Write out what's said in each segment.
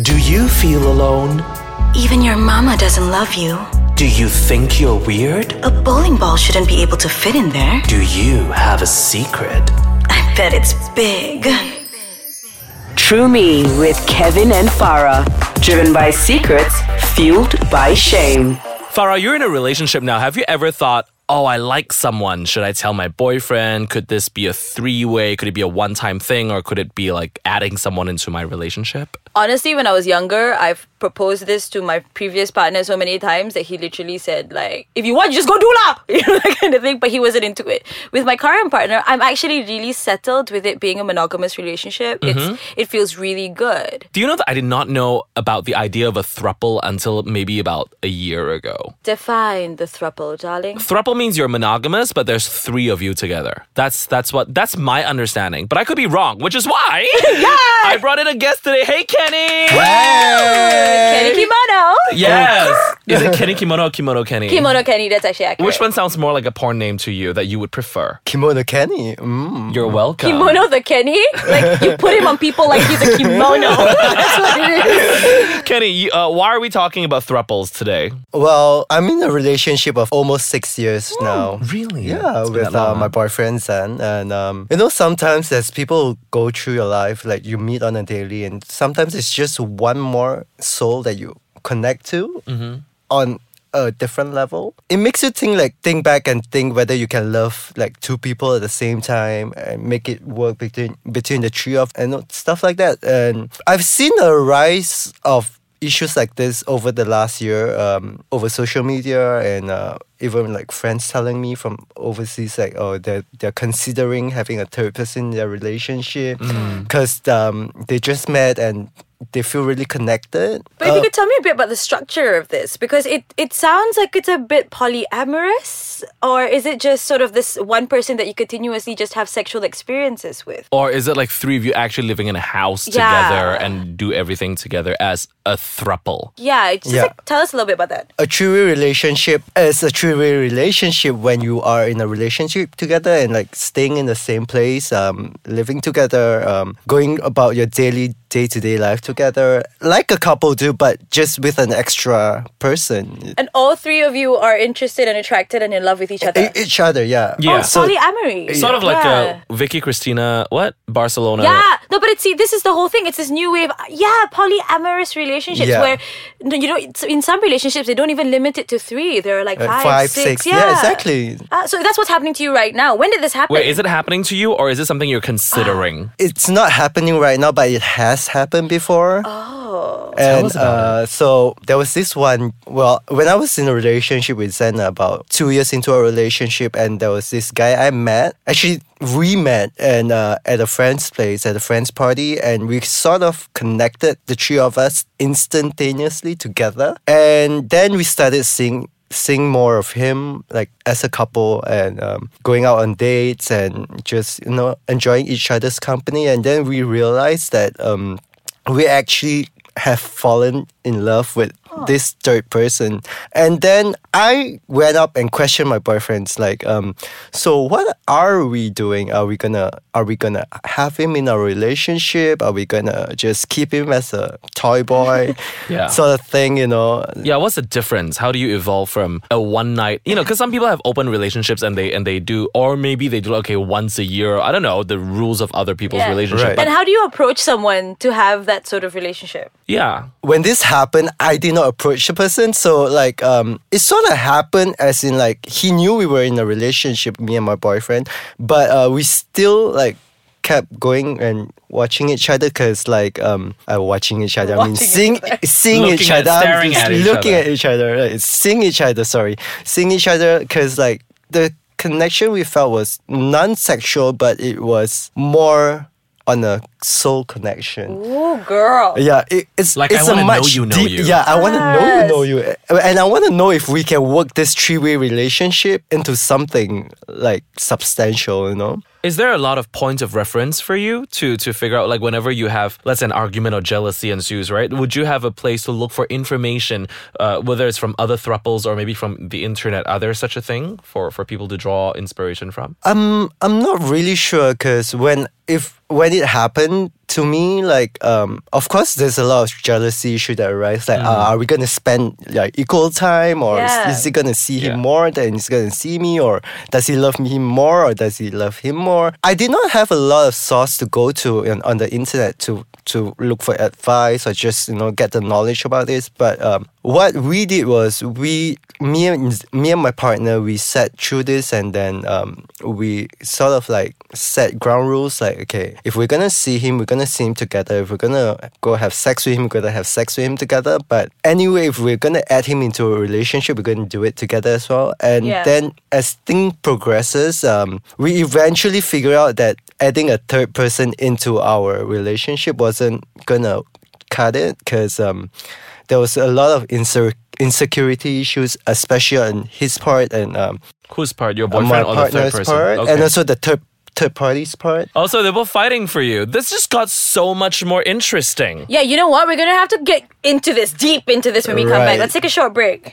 Do you feel alone? Even your mama doesn't love you. Do you think you're weird? A bowling ball shouldn't be able to fit in there. Do you have a secret? I bet it's big. True Me with Kevin and Farah. Driven by secrets, fueled by shame. Farah, you're in a relationship now. Have you ever thought, oh, I like someone. Should I tell my boyfriend? Could this be a three way? Could it be a one time thing? Or could it be like adding someone into my relationship? Honestly, when I was younger, I've proposed this to my previous partner so many times that he literally said, like, if you want, just go do lah! You know, that kind of thing. But he wasn't into it. With my current partner, I'm actually really settled with it being a monogamous relationship. It's mm-hmm. It feels really good. Do you know that I did not know about the idea of a thruple until maybe about a year ago? Define the thruple, darling. Thruple means you're monogamous, but there's three of you together. That's that's what that's my understanding. But I could be wrong, which is why I brought in a guest today. Hey Kenny! Kenny Kimono. Yes! Is it Kenny Kimono or Kimono Kenny? Kimono Kenny, that's actually accurate. Which one sounds more like a porn name to you that you would prefer? Kimono Kenny. Mm. You're welcome. Kimono the Kenny? Like, you put him on people like he's a kimono. that's what it is. Kenny, you- uh, why are we talking about thruples today? Well, I'm in a relationship of almost six years now. Really? Yeah, It's with uh, my boyfriend Zen, and um, you know sometimes as people go through your life, like you meet on a daily, and sometimes it's just one more soul that you connect to Mm-hmm. on a different level. It makes you think like think back and think whether you can love like two people at the same time and make it work between between the three of and stuff like that. And I've seen a rise of issues like this over the last year um, over social media and uh, even like friends telling me from overseas like oh they're, they're considering having a third person in their relationship because um, they just met and they feel really connected But if Uh, you could tell me a bit about the structure of this, because it, it sounds like it's a bit polyamorous, or is it just sort of this one person that you continuously just have sexual experiences with? Or is it like three of you actually living in a house Yeah. together and do everything together as a thruple? Yeah, just Yeah. like, tell us a little bit about that. a three-way relationship is a three-way relationship when you are in a relationship together and like staying in the same place, um, living together, um, going about your daily day-to-day life together, like a couple do, but just with an extra person. And all three of you are interested and attracted and in love with each other. E- each other, yeah. Yeah. Oh, so Polyamory. Sort of like uh, yeah. a Vicky Cristina, what? Barcelona. Yeah, no, but it's see, this is the whole thing. It's this new wave. Yeah, polyamorous relationships Yeah. where you know, it's- in some relationships they don't even limit it to three. They're like Like five, five, six. six. Yeah, exactly. Uh, so that's what's happening to you right now. When did this happen? Wait, is it happening to you or is it something you're considering? it's not happening right now, but it has happened before. Oh, and uh, so there was this one. Well, when I was in a relationship with Zen, about two years into a relationship, and there was this guy I met. Actually, we met and uh, at a friend's place at a friend's party, and we sort of connected the three of us instantaneously together. And then we started seeing seeing more of him like as a couple and um, going out on dates and just you know enjoying each other's company and then we realized that um, we actually have fallen in love with this third person and then i went up and questioned my boyfriends like um so what are we doing are we gonna are we gonna have him in our relationship are we gonna just keep him as a toy boy Yeah. sort of thing you know Yeah, what's the difference? How do you evolve from a one night, you know, because some people have open relationships and they and they do, or maybe they do okay once a year. I don't know the rules of other people's Yeah. relationship. Right. But and how do you approach someone to have that sort of relationship? yeah, when this happened, I did not approach the person. So like um it sort of happened as in like he knew we were in a relationship, me and my boyfriend, but uh we still like kept going and watching each other because like um uh, watching each other I mean Watching seeing each other. seeing Looking each at- other I'm staring just at each looking other. at each other right? seeing each other sorry seeing each other because like the connection we felt was non-sexual but it was more on a soul connection Ooh, girl. yeah, it, it's Like, it's I a wanna know much you know deep. you. Yeah, I want to know you know you, and I want to know if we can work this three way relationship into something like substantial. You know. Is there a lot of points of reference for you to to figure out like whenever you have let's say an argument or jealousy ensues, right? Would you have a place to look for information, uh, whether it's from other thruples or maybe from the internet? Are there such a thing for for people to draw inspiration from? Um, I'm not really sure because when if when it happened to me, like, um, of course, there's a lot of jealousy issue that arise. Like, uh, are we gonna spend like equal time, or is- Yeah. is, he gonna see him more than he's gonna see me, or does he love me more, or does he love him more? I did not have a lot of source to go to on, on the internet to to look for advice or just you know get the knowledge about this. But um, what we did was we me and me and my partner we sat through this and then um, we sort of like set ground rules like okay if we're gonna see him we're gonna see him together if we're gonna go have sex with him we're gonna have sex with him together but anyway if we're gonna add him into a relationship we're gonna do it together as well and Yeah. then as thing progresses um, we eventually figure out that adding a third person into our relationship wasn't gonna cut it because um, there was a lot of insur- insecurity issues especially on his part and um, Whose part? Your on boyfriend my or the third partner's person? part Okay. and also the third third party's part Also, they were fighting for you. This just got so much more interesting. Yeah, you know what? We're gonna have to get into this, deep into this when we come back. Right. Let's take a short break.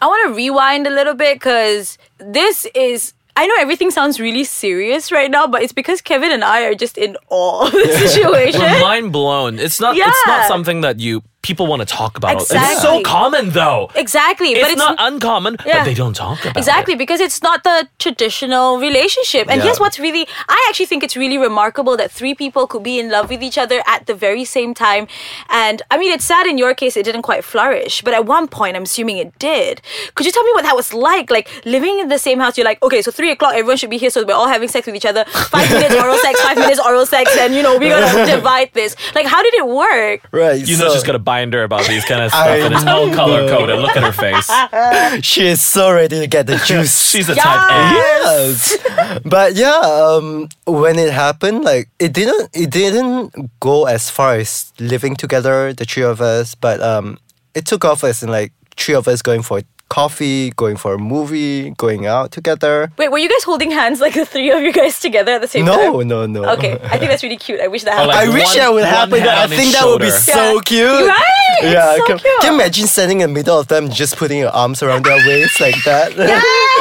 I want to rewind a little bit because this is. I know everything sounds really serious right now, but it's because Kevin and I are just in awe of the situation. We're mind blown. It's not. It's not something that you people want to talk about. It's so common though. exactly, It's, but it's not uncommon, Yeah. but they don't talk about Exactly, it. because it's not the traditional relationship. And Yeah. here's what's really, I actually think it's really remarkable that three people could be in love with each other at the very same time. And I mean, it's sad in your case, it didn't quite flourish, but at one point, I'm assuming it did. Could you tell me what that was like? Like living in the same house, you're like, okay, so three o'clock, everyone should be here, so we're all having sex with each other. Five minutes oral sex, five minutes oral sex, and you know, we gotta divide this. Like, how did it work? right You know, so she's got a binder about these kind of stuff, I and it's all color coded. Look at her face. she is so ready to get the juice She's a type A. yes but yeah um when it happened like it didn't it didn't go as far as living together the three of us but um it took off as in like three of us going for coffee going for a movie going out together Wait, were you guys holding hands like the three of you guys together at the same time? no no no Okay, I think that's really cute. I wish that happened. like I wish that would happen. I think that would be shoulder. so cute. Right? It's Yeah. so can, cute. can you imagine standing in the middle of them, just putting your arms around their waist like that?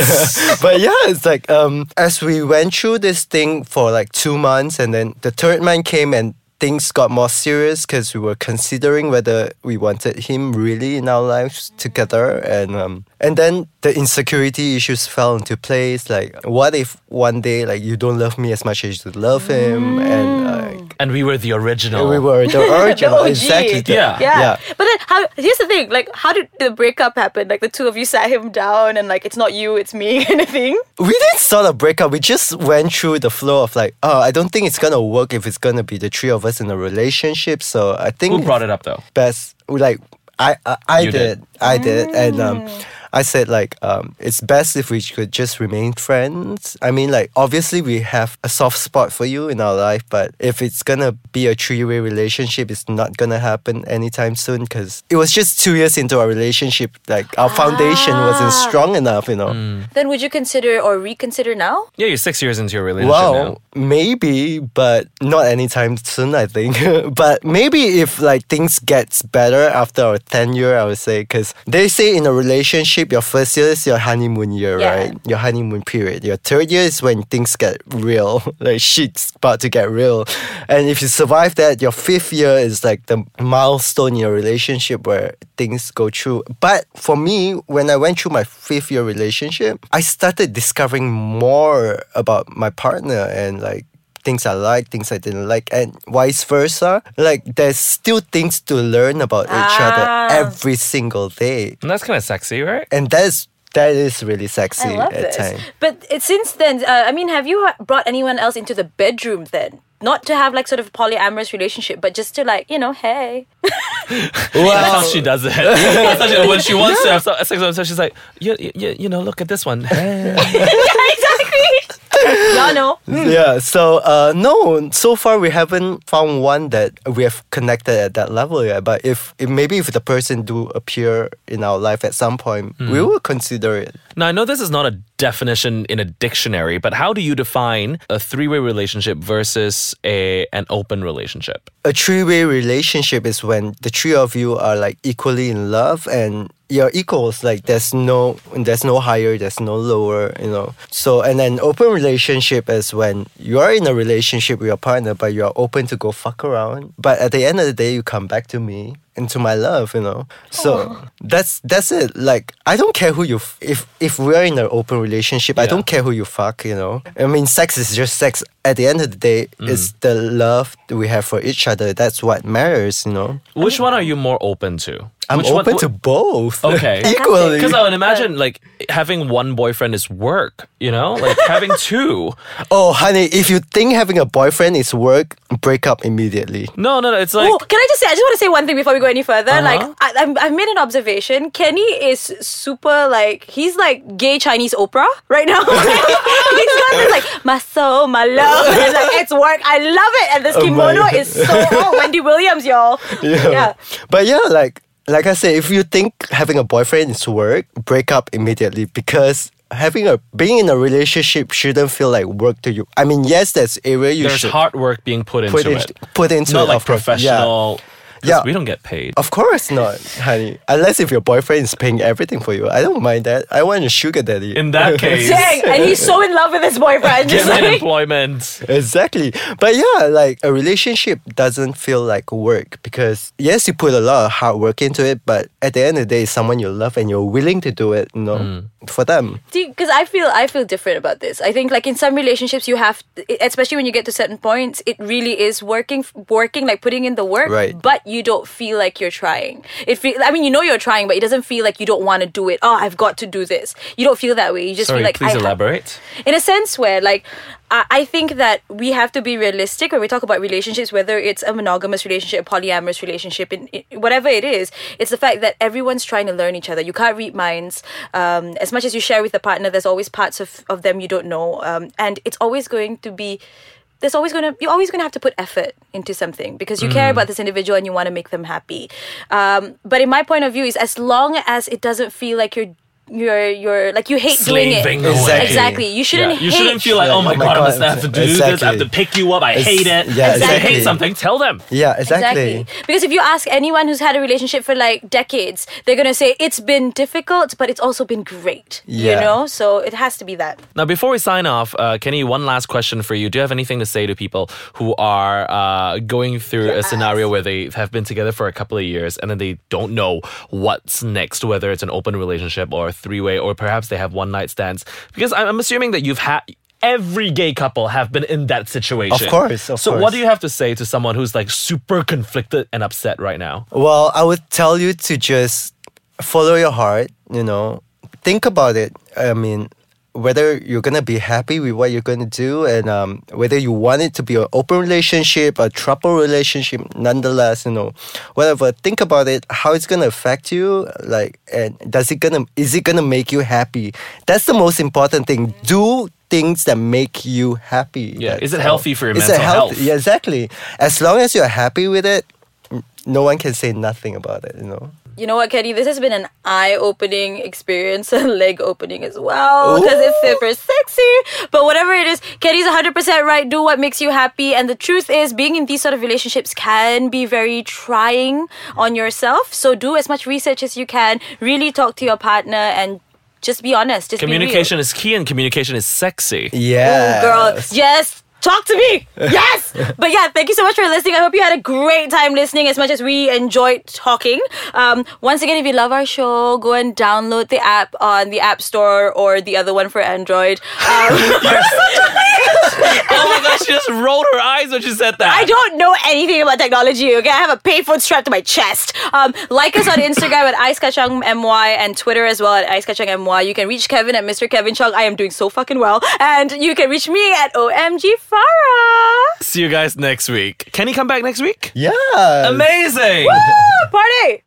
Yes! but yeah, it's like um, as we went through this thing for like two months, and then the third man came and things got more serious because we were considering whether we wanted him really in our lives together, and um, and then the insecurity issues fell into place. Like, what if one day like you don't love me as much as you love him, and like And we were the original. we were the original, OG. exactly. the- Yeah. yeah. yeah. But then how here's the thing, like how did the breakup happen? Like the two of you sat him down and like it's not you, it's me kind of thing. We didn't start a breakup. We just went through the flow of like, oh, I don't think it's gonna work if it's gonna be the three of us in a relationship. So I think Who brought it up though? best like I I, I did. did. I did and um Mm. I said like um it's best if we could just remain friends. I mean like obviously we have a soft spot for you in our life, but if it's gonna be a three way relationship, it's not gonna happen anytime soon because it was just two years into our relationship. Like our foundation wasn't Ah. strong enough, you know. Then would you consider or reconsider now? Yeah, you're six years into your relationship now. Well, maybe, but not anytime soon. I think, but maybe if like things gets better after our tenure, I would say, because they say in a relationship, your first year is your honeymoon year, Yeah. right? Your honeymoon period. Your third year is when things get real, like shit's about to get real, and if you survive that, your fifth year is like the milestone in your relationship where things go through. But for me, when I went through my fifth year relationship, I started discovering more about my partner and like things I like, things I didn't like, and vice versa. Like there's still things to learn about each Ah. other every single day, And that's kind of sexy, right? and that's that is really sexy I love at this. times. But it, since then, uh, I mean, have you ha- brought anyone else into the bedroom then? Not to have like sort of a polyamorous relationship, but just to like, you know, hey. That's how she does it. That's how she- when she wants to have se- sex with him, so she's like, you, you, you know, look at this one. Hey. yeah, exactly. Yeah, so uh, no, so far we haven't found one that we have connected at that level yet. But if, if maybe if the person do appear in our life at some point, we will consider it. Now, I know this is not a definition in a dictionary, but how do you define a three way relationship versus a an open relationship? A three way relationship is when the three of you are like equally in love and you're equals. Like there's no there's no higher, there's no lower. You know. So and then open relationship is when you are in a relationship with your partner, but you are open to go fuck around. But at the end of the day, you come back to me into my love. You know. So that's that's it. Like I don't care who you f- if if we're in an open relationship, I don't care who you fuck. You know. I mean, sex is just sex. At the end of the day, mm. it's the love that we have for each other. That's what matters. You know. Which one are you more open to? I'm Which one- open to both. Okay. Equally. Because I would imagine like having one boyfriend is work, you know? Like having two. oh, honey, if you think having a boyfriend is work, break up immediately. No, no, no. It's like Oh, can I just say? I just want to say one thing before we go any further. Uh-huh. Like, I, I'm, I've made an observation. Kenny is super like he's like gay Chinese Oprah right now. he's got this like my soul, my love, and like it's work. I love it, and this Oh kimono my- is so oh Wendy Williams, y'all. Yeah. But yeah, like like I said, if you think having a boyfriend is work, break up immediately because having a being in a relationship shouldn't feel like work to you. I mean, yes, that's area you there's should hard work being put into put in, it. put into Not it, like professional. Yeah. Professional. 'cause Yeah. We don't get paid. Of course not, honey. Unless if your boyfriend is paying everything for you. I don't mind that. I want a sugar daddy. In that case, Dang, and he's so in love with his boyfriend. get like, employment. Exactly. But yeah, like a relationship doesn't feel like work because yes, you put a lot of hard work into it, but at the end of the day, it's someone you love and you're willing to do it, you know, mm. for them. because I feel I feel different about this. I think like in some relationships you have, especially when you get to certain points, it really is working, working like putting in the work, Right. But you don't feel like you're trying. It feel, I mean, you know you're trying, but it doesn't feel like you don't want to do it. Oh, I've got to do this. You don't feel that way. You just Sorry, feel like please I elaborate. in a sense where like I I think that we have to be realistic when we talk about relationships, whether it's a monogamous relationship, a polyamorous relationship, in, in whatever it is. It's the fact that everyone's trying to learn each other. You can't read minds. Um, as much as you share with a partner, there's always parts of, of them you don't know, um, and it's always going to be. There's always gonna you're always gonna have to put effort into something because you care about this individual and you want to make them happy. Um, but in my point of view, is as long as it doesn't feel like you're you're you're like you hate doing it. Away. Exactly. Exactly. You shouldn't. Yeah, you shouldn't feel like, oh my, Oh my god, I God, must have to do this. I have to pick you up. I It's- hate it. yeah, If you hate something, tell them. Yeah, exactly. Because if you ask anyone who's had a relationship for like decades, they're gonna say it's been difficult, but it's also been great. Yeah. You Yeah. know, so it has to be that. Now, before we sign off, uh, Kenny, one last question for you. Do you have anything to say to people who are uh, going through a scenario where they have been together for a couple of years and then they don't know what's next, whether it's an open relationship or a three way, or perhaps they have one night stands? Because I'm assuming that you've had. Every gay couple have been in that situation. Of course, of so, what do you have to say to someone who's like super conflicted and upset right now? Well, I would tell you to just follow your heart, you know, think about it. I mean, whether you're gonna be happy with what you're gonna do and um, whether you want it to be an open relationship, a thruple relationship, nonetheless, you know, whatever. Think about it, how it's gonna affect you, like, and does it gonna is it gonna make you happy? That's the most important thing. Do things that make you happy. Yeah, That's is it healthy for your Is it mental health- health? Yeah, exactly. As long as you're happy with it, no one can say nothing about it, you know. You know what, Kenny? This has been an eye-opening experience, a leg-opening as well, because it's super sexy. But whatever it is, Kenny's 100% right. Do what makes you happy. And the truth is, being in these sort of relationships can be very trying on yourself. So do as much research as you can. Really talk to your partner and just be honest. Just be. Communication is key and communication is sexy. Yeah. Ooh, girl, yes. Talk to me. Yes. but yeah, thank you so much for listening. I hope you had a great time listening as much as we enjoyed talking. Um, once again, if you love our show, go and download the app on the App Store or the other one for Android. Um, oh my gosh, she just rolled her eyes when she said that. I don't know anything about technology, okay? I have a payphone strapped to my chest. Um, like us on Instagram at IceKachangMY and Twitter as well at IceKachangMY. You can reach Kevin at Mr. Kevin Chung. I am doing so fucking well. And you can reach me at OMG Farah. See you guys next week. Can he come back next week? Yeah. Amazing. Party!